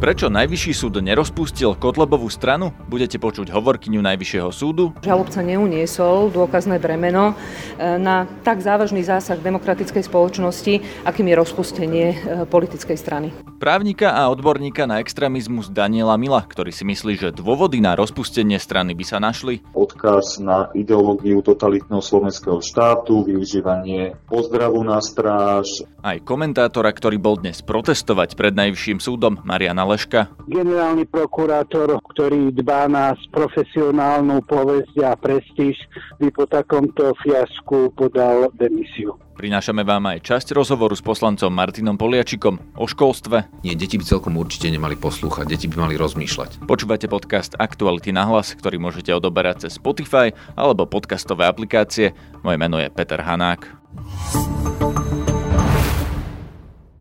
Prečo Najvyšší súd nerozpustil Kotlebovú stranu? Budete počuť hovorkyňu Najvyššieho súdu. Žalobca neuniesol dôkazné bremeno e, na tak závažný zásah demokratickej spoločnosti, akým je rozpustenie e, politickej strany. Právnika a odborníka na extrémizmus Daniela Mila, ktorý si myslí, že dôvody na rozpustenie strany by sa našli. Odkaz na ideológiu totalitného slovenského štátu, využívanie pozdravu na stráž. Aj komentátora, ktorý bol dnes protestovať pred Najvyšším súdom, Mariana Leška. Generálny prokurátor, ktorý dbá na profesionálnu povesť a prestíž, by po takomto fiasku podal demisiu. Prinášame vám aj časť rozhovoru s poslancom Martinom Poliačikom o školstve. Nie, deti by celkom určite nemali poslúchať, deti by mali rozmýšľať. Počúvate podcast Aktuality na hlas, ktorý môžete odoberať cez Spotify alebo podcastové aplikácie. Moje meno je Peter Hanák.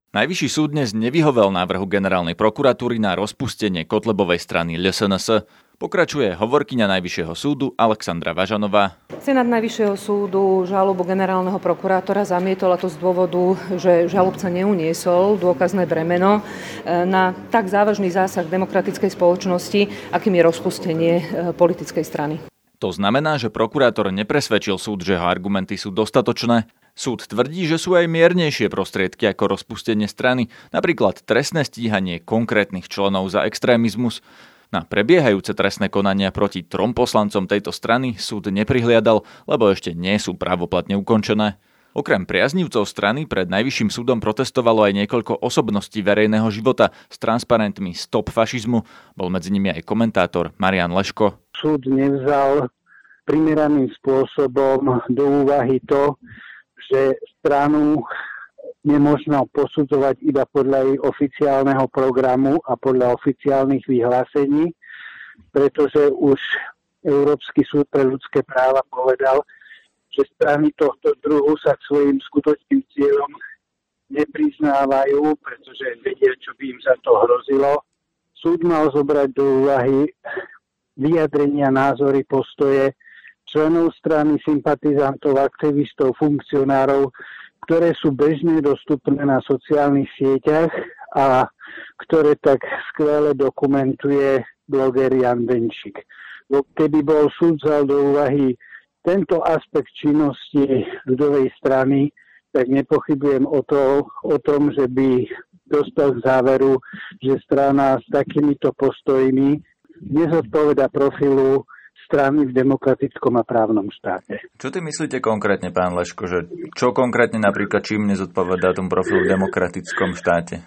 Najvyšší súd dnes nevyhovel návrhu generálnej prokuratúry na rozpustenie Kotlebovej strany LSNS. Pokračuje hovorkyňa Najvyššieho súdu Alexandra Važanová. Senát Najvyššieho súdu žalobu generálneho prokurátora zamietol a to z dôvodu, že žalobca neuniesol dôkazné bremeno e, na tak závažný zásah demokratickej spoločnosti, akým je rozpustenie e, politickej strany. To znamená, že prokurátor nepresvedčil súd, že jeho argumenty sú dostatočné Súd tvrdí, že sú aj miernejšie prostriedky ako rozpustenie strany, napríklad trestné stíhanie konkrétnych členov za extrémizmus. Na prebiehajúce trestné konania proti trom poslancom tejto strany súd neprihliadal, lebo ešte nie sú právoplatne ukončené. Okrem priaznivcov strany pred Najvyšším súdom protestovalo aj niekoľko osobností verejného života s transparentmi Stop fašizmu. Bol medzi nimi aj komentátor Marian Leško. Súd nevzal primeraným spôsobom do úvahy to, že stranu nemožno posudzovať iba podľa jej oficiálneho programu a podľa oficiálnych vyhlásení, pretože už Európsky súd pre ľudské práva povedal, že strany tohto druhu sa k svojim skutočným cieľom nepriznávajú, pretože vedia, čo by im za to hrozilo. Súd mal zobrať do úvahy vyjadrenia, názory, postoje členov strany, sympatizantov, aktivistov, funkcionárov, ktoré sú bežne dostupné na sociálnych sieťach a ktoré tak skvele dokumentuje bloger Jan Benčík. Keby bol súd vzal do úvahy tento aspekt činnosti ľudovej strany, tak nepochybujem o, to, o tom, že by dostal k záveru, že strana s takýmito postojmi nezodpoveda profilu strany v demokratickom a právnom štáte. Čo ty myslíte konkrétne, pán Leško, že čo konkrétne napríklad čím nezodpovedá tomu profilu v demokratickom štáte?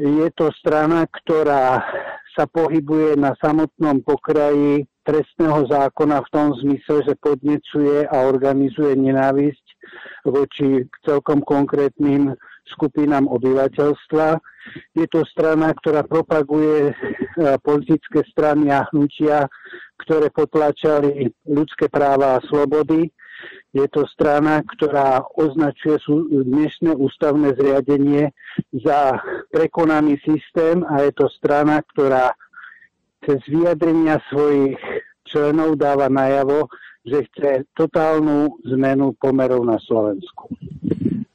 Je to strana, ktorá sa pohybuje na samotnom pokraji trestného zákona v tom zmysle, že podnecuje a organizuje nenávisť voči celkom konkrétnym skupinám obyvateľstva. Je to strana, ktorá propaguje e, politické strany a hnutia, ktoré potlačali ľudské práva a slobody. Je to strana, ktorá označuje dnešné ústavné zriadenie za prekonaný systém a je to strana, ktorá cez vyjadrenia svojich členov dáva najavo, že chce totálnu zmenu pomerov na Slovensku.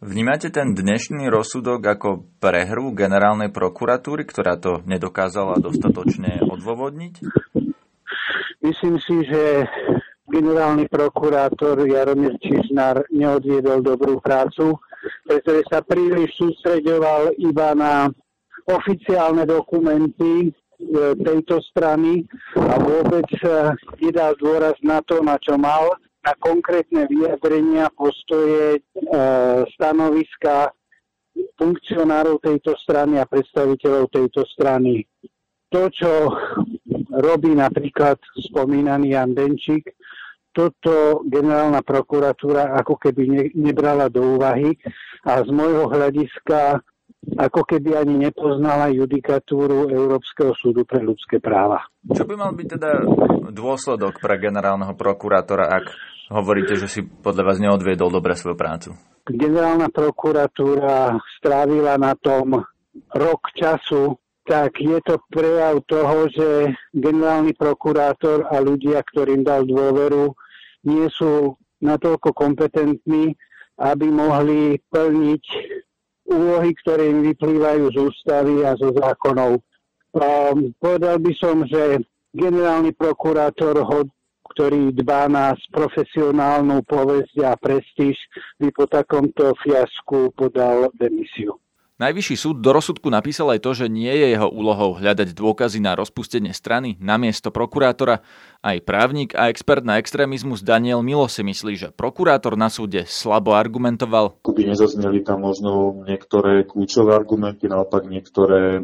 Vnímate ten dnešný rozsudok ako prehru generálnej prokuratúry, ktorá to nedokázala dostatočne odôvodniť? Myslím si, že generálny prokurátor Jaromír Čižnár neodviedol dobrú prácu, pretože sa príliš sústreďoval iba na oficiálne dokumenty e, tejto strany a vôbec e, nedal dôraz na to, na čo mal na konkrétne vyjadrenia, postoje, e, stanoviska funkcionárov tejto strany a predstaviteľov tejto strany. To, čo robí napríklad spomínaný Jan Denčík, toto generálna prokuratúra ako keby ne, nebrala do úvahy a z môjho hľadiska ako keby ani nepoznala judikatúru Európskeho súdu pre ľudské práva. Čo by mal byť teda dôsledok pre generálneho prokurátora, ak Hovoríte, že si podľa vás neodviedol dobre svoju prácu. Generálna prokuratúra strávila na tom rok času, tak je to prejav toho, že generálny prokurátor a ľudia, ktorým dal dôveru, nie sú natoľko kompetentní, aby mohli plniť úlohy, ktoré im vyplývajú z ústavy a zo zákonov. Um, povedal by som, že generálny prokurátor, ktorý dbá na profesionálnu povesť a prestíž, by po takomto fiasku podal demisiu. Najvyšší súd do rozsudku napísal aj to, že nie je jeho úlohou hľadať dôkazy na rozpustenie strany na miesto prokurátora. Aj právnik a expert na extrémizmus Daniel Milo si myslí, že prokurátor na súde slabo argumentoval. Kuby nezazneli tam možno niektoré kľúčové argumenty, naopak niektoré,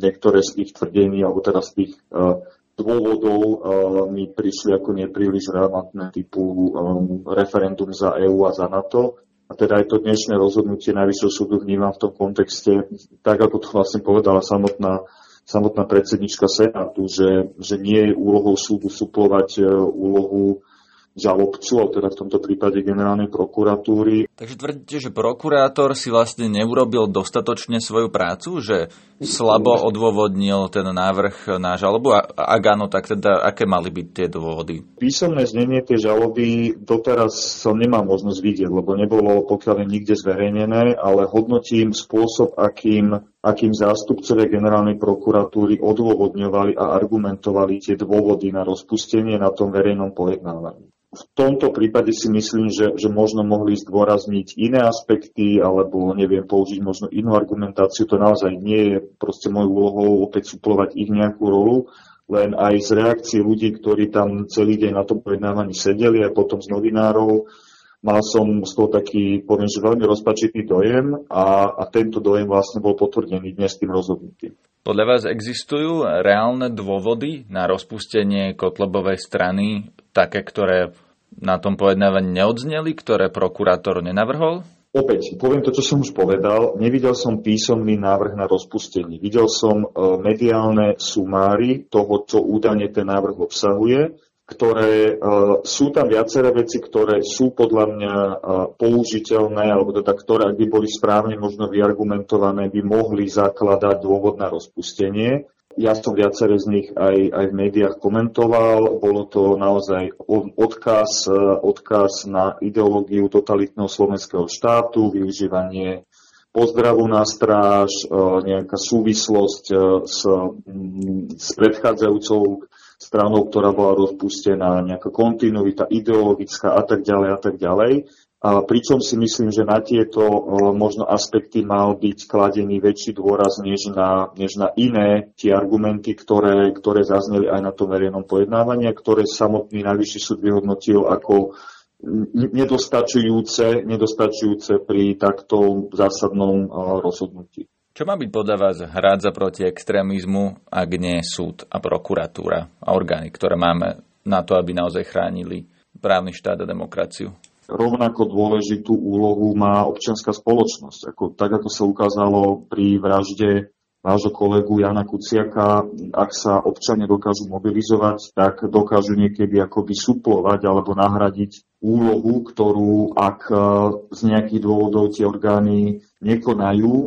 niektoré z tých tvrdení, alebo teraz z tých uh, dôvodov uh, mi prišli ako nepríliš relevantné typu um, referendum za EÚ a za NATO. A teda aj to dnešné rozhodnutie Najvyššieho súdu vnímam v tom kontexte, tak ako to vlastne povedala samotná, samotná predsednička Senátu, že, že nie je úlohou súdu suplovať e, úlohu žalobcu, ale teda v tomto prípade generálnej prokuratúry. Takže tvrdíte, že prokurátor si vlastne neurobil dostatočne svoju prácu, že slabo odôvodnil ten návrh na žalobu? A ak áno, tak teda aké mali byť tie dôvody? Písomné znenie tej žaloby doteraz som nemám možnosť vidieť, lebo nebolo pokiaľ nikde zverejnené, ale hodnotím spôsob, akým akým zástupcovia generálnej prokuratúry odôvodňovali a argumentovali tie dôvody na rozpustenie na tom verejnom pojednávaní v tomto prípade si myslím, že, že možno mohli zdôrazniť iné aspekty alebo neviem, použiť možno inú argumentáciu. To naozaj nie je proste mojou úlohou opäť suplovať ich nejakú rolu, len aj z reakcie ľudí, ktorí tam celý deň na tom pojednávaní sedeli a potom z novinárov, mal som z toho taký, poviem, že veľmi rozpačitý dojem a, a tento dojem vlastne bol potvrdený dnes tým rozhodnutím. Podľa vás existujú reálne dôvody na rozpustenie Kotlebovej strany, také, ktoré na tom pojednávaní neodzneli, ktoré prokurátor nenavrhol? Opäť, poviem to, čo som už povedal. Nevidel som písomný návrh na rozpustenie. Videl som e, mediálne sumáry toho, čo údajne ten návrh obsahuje ktoré uh, sú tam viaceré veci, ktoré sú podľa mňa uh, použiteľné, alebo teda ktoré, ak by boli správne možno vyargumentované, by mohli zakladať dôvod na rozpustenie. Ja som viaceré z nich aj, aj v médiách komentoval. Bolo to naozaj odkaz, odkaz na ideológiu totalitného slovenského štátu, využívanie pozdravu na stráž, nejaká súvislosť s, s predchádzajúcou stranou, ktorá bola rozpustená, nejaká kontinuita ideologická a tak ďalej a tak ďalej. A pričom si myslím, že na tieto možno aspekty mal byť kladený väčší dôraz než na, než na iné tie argumenty, ktoré, ktoré zazneli aj na tom verejnom pojednávaní, ktoré samotný najvyšší súd vyhodnotil ako nedostačujúce, nedostačujúce pri takto zásadnom rozhodnutí. Čo má byť podľa vás hrádza proti extrémizmu, ak nie súd a prokuratúra a orgány, ktoré máme na to, aby naozaj chránili právny štát a demokraciu? Rovnako dôležitú úlohu má občianská spoločnosť. Ako, tak ako sa ukázalo pri vražde vášho kolegu Jana Kuciaka, ak sa občania dokážu mobilizovať, tak dokážu niekedy akoby suplovať alebo nahradiť úlohu, ktorú ak e, z nejakých dôvodov tie orgány nekonajú, e,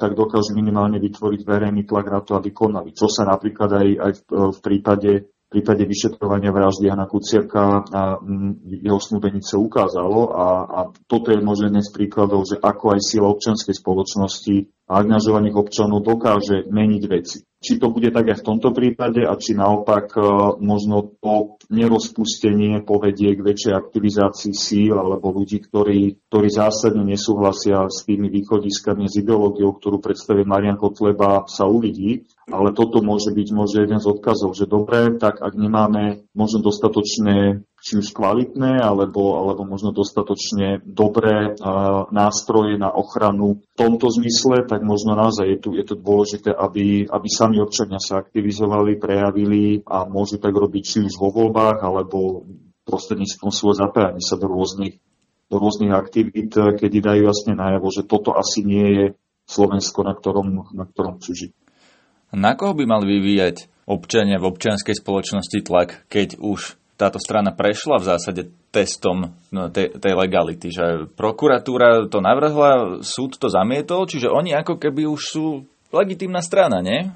tak dokážu minimálne vytvoriť verejný tlak na to, aby konali. Čo sa napríklad aj, aj v prípade v prípade vyšetrovania vraždy Jana Kuciaka a jeho snúbenice ukázalo a, a toto je možno jeden z príkladov, že ako aj sila občianskej spoločnosti a angažovaných občanov dokáže meniť veci či to bude tak aj v tomto prípade a či naopak e, možno to nerozpustenie povedie k väčšej aktivizácii síl alebo ľudí, ktorí, ktorí zásadne nesúhlasia s tými východiskami, s ideológiou, ktorú predstavuje Marian Kotleba, sa uvidí. Ale toto môže byť možno jeden z odkazov, že dobre, tak ak nemáme možno dostatočné či už kvalitné, alebo, alebo možno dostatočne dobré uh, nástroje na ochranu v tomto zmysle, tak možno naozaj je tu, je tu dôležité, aby, aby sami občania sa aktivizovali, prejavili a môžu tak robiť či už vo voľbách, alebo prostredníctvom svojho zapájania sa do rôznych, do rôznych aktivít, kedy dajú jasne najavo, že toto asi nie je Slovensko, na ktorom, na ktorom chcú. Na koho by mal vyvíjať občania v občianskej spoločnosti tlak, keď už táto strana prešla v zásade testom no, tej, tej legality, že prokuratúra to navrhla, súd to zamietol, čiže oni ako keby už sú legitímna strana, nie?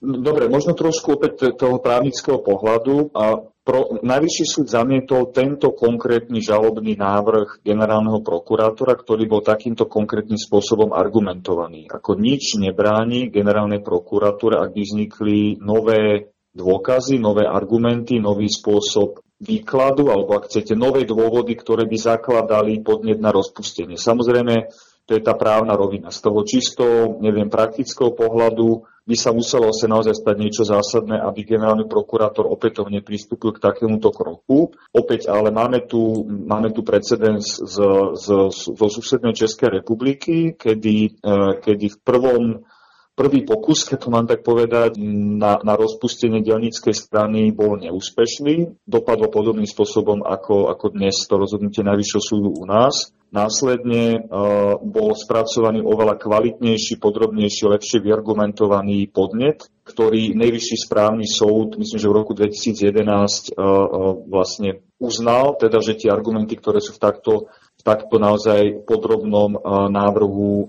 Dobre, možno trošku opäť toho právnického pohľadu a pro, Najvyšší súd zamietol tento konkrétny žalobný návrh generálneho prokurátora, ktorý bol takýmto konkrétnym spôsobom argumentovaný. Ako nič nebráni generálnej prokuratúre, ak by vznikli nové dôkazy, nové argumenty, nový spôsob výkladu, alebo ak chcete, nové dôvody, ktoré by zakladali podnet na rozpustenie. Samozrejme, to je tá právna rovina. Z toho čisto, neviem, praktického pohľadu by sa muselo sa naozaj stať niečo zásadné, aby generálny prokurátor opätovne pristúpil k takémuto kroku. Opäť ale máme tu, máme tu precedens z, z, zo susednej Českej republiky, kedy, eh, kedy v prvom Prvý pokus, keď to mám tak povedať, na, na rozpustenie delníckej strany bol neúspešný. Dopadlo podobným spôsobom ako, ako dnes to rozhodnutie Najvyššieho súdu u nás. Následne uh, bol spracovaný oveľa kvalitnejší, podrobnejší, lepšie vyargumentovaný podnet, ktorý Najvyšší správny súd, myslím, že v roku 2011 uh, uh, vlastne uznal, teda, že tie argumenty, ktoré sú v takto takto naozaj podrobnom e, návrhu e,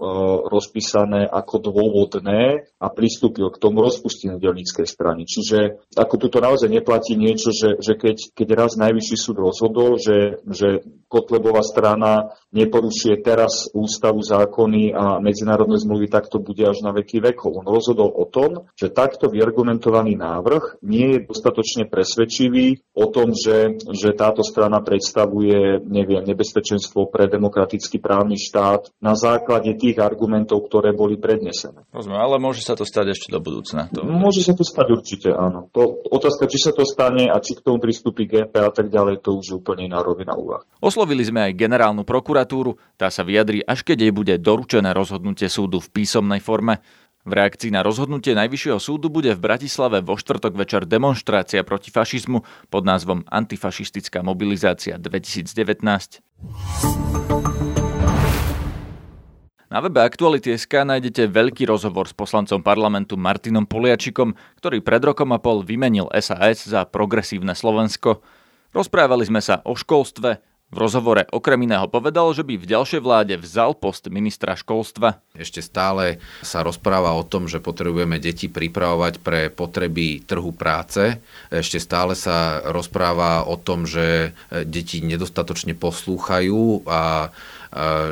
rozpísané ako dôvodné a pristúpil k tomu rozpusteniu delníckej strany. Čiže ako tuto naozaj neplatí niečo, že, že keď, keď raz najvyšší súd rozhodol, že, že Kotlebová strana neporušuje teraz ústavu, zákony a medzinárodné zmluvy, tak to bude až na veky vekov. On rozhodol o tom, že takto vyargumentovaný návrh nie je dostatočne presvedčivý o tom, že, že táto strana predstavuje neviem, nebezpečenstvo právo pre demokratický právny štát na základe tých argumentov, ktoré boli prednesené. Rozumiem, ale môže sa to stať ešte do budúcna. To... Môže sa to stať určite, áno. To, otázka, či sa to stane a či k tomu pristúpi GP a tak ďalej, to už úplne iná rovina úvah. Oslovili sme aj generálnu prokuratúru, tá sa vyjadrí, až keď jej bude doručené rozhodnutie súdu v písomnej forme. V reakcii na rozhodnutie Najvyššieho súdu bude v Bratislave vo štvrtok večer demonstrácia proti fašizmu pod názvom Antifašistická mobilizácia 2019. Na webe Aktuality.sk nájdete veľký rozhovor s poslancom parlamentu Martinom Poliačikom, ktorý pred rokom a pol vymenil SAS za progresívne Slovensko. Rozprávali sme sa o školstve, v rozhovore okrem iného povedal, že by v ďalšej vláde vzal post ministra školstva. Ešte stále sa rozpráva o tom, že potrebujeme deti pripravovať pre potreby trhu práce. Ešte stále sa rozpráva o tom, že deti nedostatočne poslúchajú a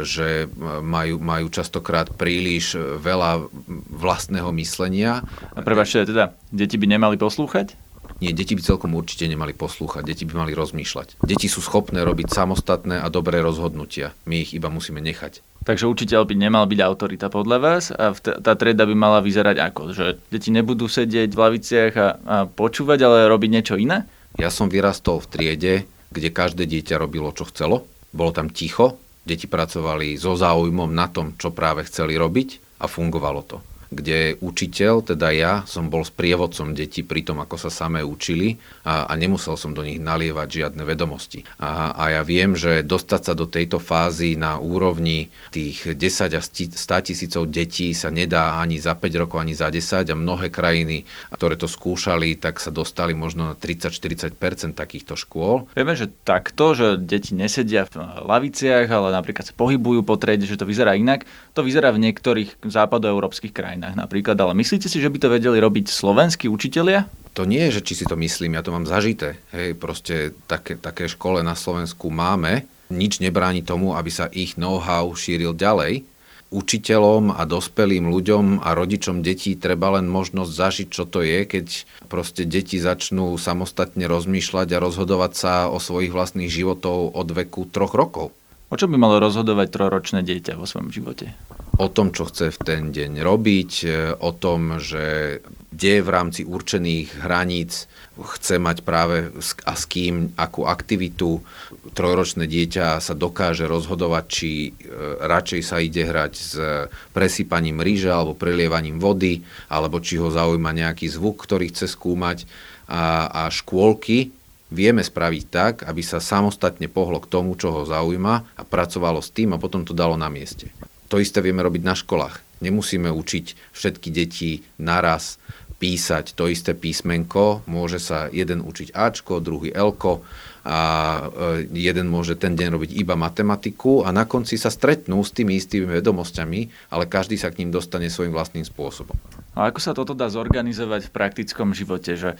že majú, majú častokrát príliš veľa vlastného myslenia. A prebačte, teda, deti by nemali poslúchať? Nie, deti by celkom určite nemali poslúchať, deti by mali rozmýšľať. Deti sú schopné robiť samostatné a dobré rozhodnutia. My ich iba musíme nechať. Takže učiteľ by nemal byť autorita podľa vás a tá trieda by mala vyzerať ako? Že deti nebudú sedieť v laviciach a, a počúvať, ale robiť niečo iné? Ja som vyrastol v triede, kde každé dieťa robilo, čo chcelo. Bolo tam ticho, deti pracovali so záujmom na tom, čo práve chceli robiť a fungovalo to kde učiteľ, teda ja, som bol s prievodcom detí pri tom, ako sa samé učili a, a nemusel som do nich nalievať žiadne vedomosti. A, a ja viem, že dostať sa do tejto fázy na úrovni tých 10 a 100 tisícov detí sa nedá ani za 5 rokov, ani za 10 a mnohé krajiny, ktoré to skúšali, tak sa dostali možno na 30-40% takýchto škôl. Vieme, že takto, že deti nesedia v laviciach, ale napríklad sa pohybujú po triede, že to vyzerá inak, to vyzerá v niektorých západoeurópskych krajinách krajinách napríklad, ale myslíte si, že by to vedeli robiť slovenskí učitelia? To nie je, že či si to myslím, ja to mám zažité. Hej, proste také, také škole na Slovensku máme. Nič nebráni tomu, aby sa ich know-how šíril ďalej. Učiteľom a dospelým ľuďom a rodičom detí treba len možnosť zažiť, čo to je, keď proste deti začnú samostatne rozmýšľať a rozhodovať sa o svojich vlastných životov od veku troch rokov. O čom by malo rozhodovať troročné dieťa vo svojom živote? o tom, čo chce v ten deň robiť, e, o tom, že kde v rámci určených hraníc chce mať práve a s kým akú aktivitu. Trojročné dieťa sa dokáže rozhodovať, či e, radšej sa ide hrať s presýpaním rýže alebo prelievaním vody, alebo či ho zaujíma nejaký zvuk, ktorý chce skúmať. A, a škôlky vieme spraviť tak, aby sa samostatne pohlo k tomu, čo ho zaujíma a pracovalo s tým a potom to dalo na mieste. To isté vieme robiť na školách. Nemusíme učiť všetky deti naraz písať to isté písmenko. Môže sa jeden učiť Ačko, druhý Lko a jeden môže ten deň robiť iba matematiku a na konci sa stretnú s tými istými vedomosťami, ale každý sa k ním dostane svojím vlastným spôsobom. A ako sa toto dá zorganizovať v praktickom živote? Že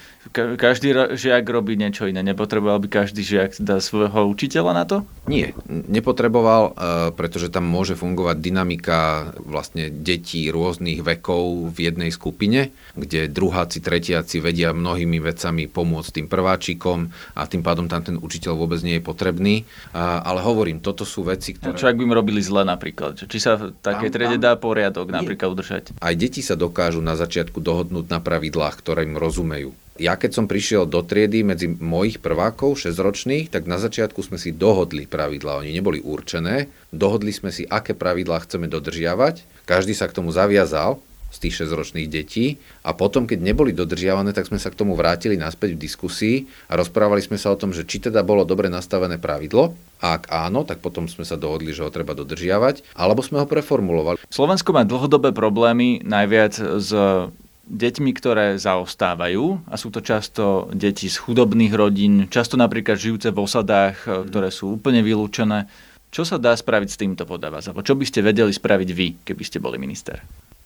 každý žiak robí niečo iné. Nepotreboval by každý žiak dá svojho učiteľa na to? Nie, nepotreboval, pretože tam môže fungovať dynamika vlastne detí rôznych vekov v jednej skupine, kde druháci, tretiaci vedia mnohými vecami pomôcť tým prváčikom a tým pádom tam ten učiteľ vôbec nie je potrebný. Ale hovorím, toto sú veci, ktoré... Čo ak by im robili zle napríklad? Či sa v takej triede dá poriadok napríklad udržať? Aj deti sa dokážu dokážu na začiatku dohodnúť na pravidlách, ktoré im rozumejú. Ja keď som prišiel do triedy medzi mojich prvákov, 6-ročných, tak na začiatku sme si dohodli pravidlá. Oni neboli určené. Dohodli sme si, aké pravidlá chceme dodržiavať. Každý sa k tomu zaviazal z tých 6-ročných detí a potom, keď neboli dodržiavané, tak sme sa k tomu vrátili naspäť v diskusii a rozprávali sme sa o tom, že či teda bolo dobre nastavené pravidlo a ak áno, tak potom sme sa dohodli, že ho treba dodržiavať, alebo sme ho preformulovali. Slovensko má dlhodobé problémy najviac s deťmi, ktoré zaostávajú a sú to často deti z chudobných rodín, často napríklad žijúce v osadách, ktoré sú úplne vylúčené. Čo sa dá spraviť s týmto podľa vás? Alebo čo by ste vedeli spraviť vy, keby ste boli minister?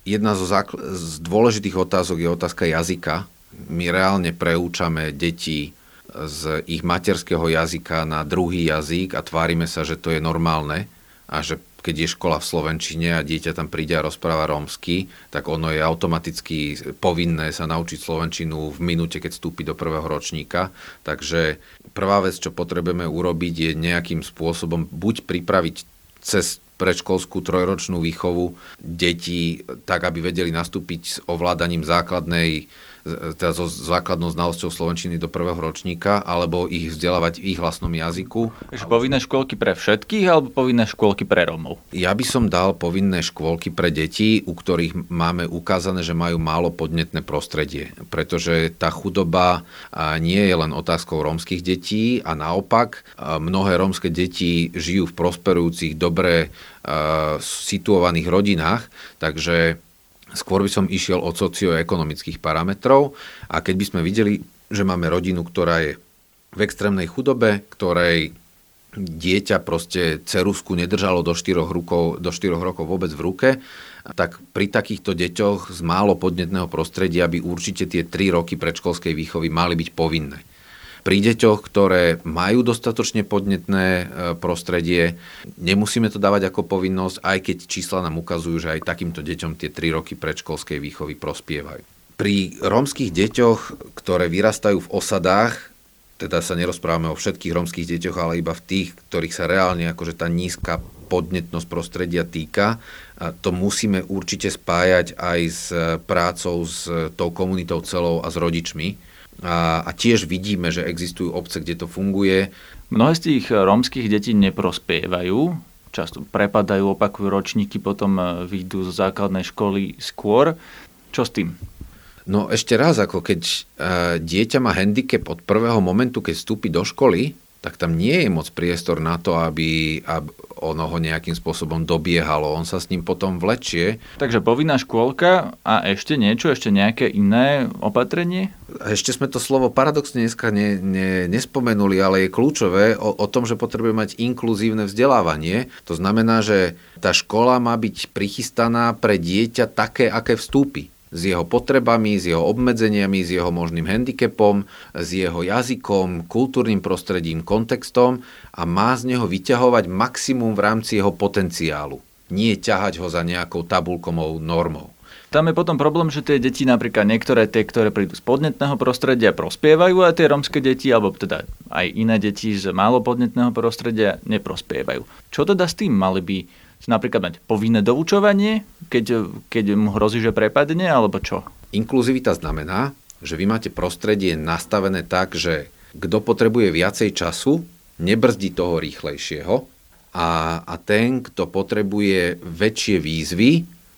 Jedna zo zákl- z dôležitých otázok je otázka jazyka. My reálne preúčame deti z ich materského jazyka na druhý jazyk a tvárime sa, že to je normálne a že keď je škola v Slovenčine a dieťa tam príde a rozpráva rómsky, tak ono je automaticky povinné sa naučiť Slovenčinu v minúte, keď vstúpi do prvého ročníka. Takže prvá vec, čo potrebujeme urobiť, je nejakým spôsobom buď pripraviť cez predškolskú trojročnú výchovu detí tak, aby vedeli nastúpiť s ovládaním základnej teda so základnou znalosťou Slovenčiny do prvého ročníka, alebo ich vzdelávať v ich vlastnom jazyku. Takže povinné škôlky pre všetkých, alebo povinné škôlky pre Rómov? Ja by som dal povinné škôlky pre deti, u ktorých máme ukázané, že majú málo podnetné prostredie. Pretože tá chudoba nie je len otázkou rómskych detí a naopak mnohé rómske deti žijú v prosperujúcich, dobre situovaných rodinách, takže Skôr by som išiel od socioekonomických parametrov a keď by sme videli, že máme rodinu, ktorá je v extrémnej chudobe, ktorej dieťa proste cerusku nedržalo do 4 rokov, do 4 rokov vôbec v ruke, tak pri takýchto deťoch z málo podnetného prostredia by určite tie 3 roky predškolskej výchovy mali byť povinné. Pri deťoch, ktoré majú dostatočne podnetné e, prostredie, nemusíme to dávať ako povinnosť, aj keď čísla nám ukazujú, že aj takýmto deťom tie 3 roky predškolskej výchovy prospievajú. Pri rómskych deťoch, ktoré vyrastajú v osadách, teda sa nerozprávame o všetkých rómskych deťoch, ale iba v tých, ktorých sa reálne akože tá nízka podnetnosť prostredia týka. A to musíme určite spájať aj s prácou s tou komunitou celou a s rodičmi a, a tiež vidíme, že existujú obce, kde to funguje. Mnohé z tých rómskych detí neprospievajú, často prepadajú, opakujú ročníky, potom e, vyjdú zo základnej školy skôr. Čo s tým? No ešte raz, ako keď uh, dieťa má handicap od prvého momentu, keď vstúpi do školy, tak tam nie je moc priestor na to, aby, aby ono ho nejakým spôsobom dobiehalo. On sa s ním potom vlečie. Takže povinná škôlka a ešte niečo, ešte nejaké iné opatrenie? Ešte sme to slovo paradoxne dneska ne, ne, nespomenuli, ale je kľúčové o, o tom, že potrebujeme mať inkluzívne vzdelávanie. To znamená, že tá škola má byť prichystaná pre dieťa také, aké vstúpi s jeho potrebami, s jeho obmedzeniami, s jeho možným handicapom, s jeho jazykom, kultúrnym prostredím, kontextom a má z neho vyťahovať maximum v rámci jeho potenciálu. Nie ťahať ho za nejakou tabulkovou normou. Tam je potom problém, že tie deti, napríklad niektoré tie, ktoré prídu z podnetného prostredia, prospievajú a tie romské deti, alebo teda aj iné deti z málo podnetného prostredia neprospievajú. Čo teda s tým mali by napríklad mať povinné doučovanie, keď, keď mu hrozí, že prepadne, alebo čo? Inkluzivita znamená, že vy máte prostredie nastavené tak, že kto potrebuje viacej času, nebrzdí toho rýchlejšieho a, a ten, kto potrebuje väčšie výzvy,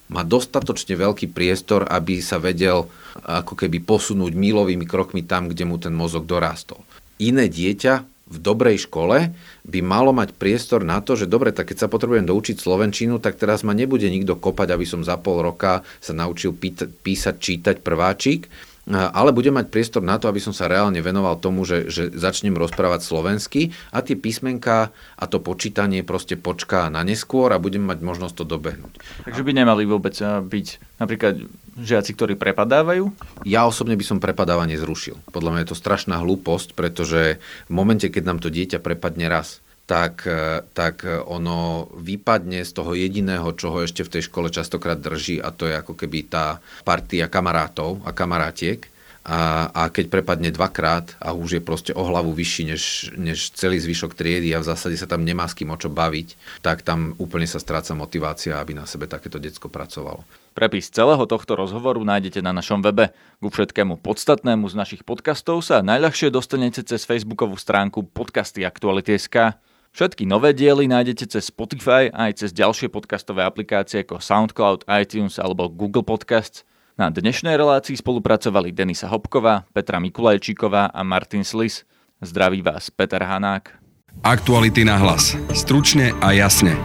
má dostatočne veľký priestor, aby sa vedel ako keby posunúť milovými krokmi tam, kde mu ten mozog dorástol. Iné dieťa v dobrej škole by malo mať priestor na to, že dobre, tak keď sa potrebujem doučiť slovenčinu, tak teraz ma nebude nikto kopať, aby som za pol roka sa naučil písať, čítať prváčik, ale budem mať priestor na to, aby som sa reálne venoval tomu, že, že začnem rozprávať slovensky a tie písmenka a to počítanie proste počká na neskôr a budem mať možnosť to dobehnúť. Takže by nemali vôbec eh, byť napríklad žiaci, ktorí prepadávajú? Ja osobne by som prepadávanie zrušil. Podľa mňa je to strašná hlúposť, pretože v momente, keď nám to dieťa prepadne raz, tak, e, tak ono vypadne z toho jediného, čo ho ešte v tej škole častokrát drží a to je ako keby tá partia kamarátov a kamarátiek. A, a keď prepadne dvakrát a už je proste o hlavu vyšší než, než celý zvyšok triedy a v zásade sa tam nemá s kým o čo baviť, tak tam úplne sa stráca motivácia, aby na sebe takéto decko pracovalo. Prepis celého tohto rozhovoru nájdete na našom webe. Ku všetkému podstatnému z našich podcastov sa najľahšie dostanete cez facebookovú stránku podcasty Aktuality.sk. Všetky nové diely nájdete cez Spotify aj cez ďalšie podcastové aplikácie ako SoundCloud, iTunes alebo Google Podcasts. Na dnešnej relácii spolupracovali Denisa Hopková, Petra Mikulajčíková a Martin Slis. Zdraví vás Peter Hanák. Aktuality na hlas. Stručne a jasne.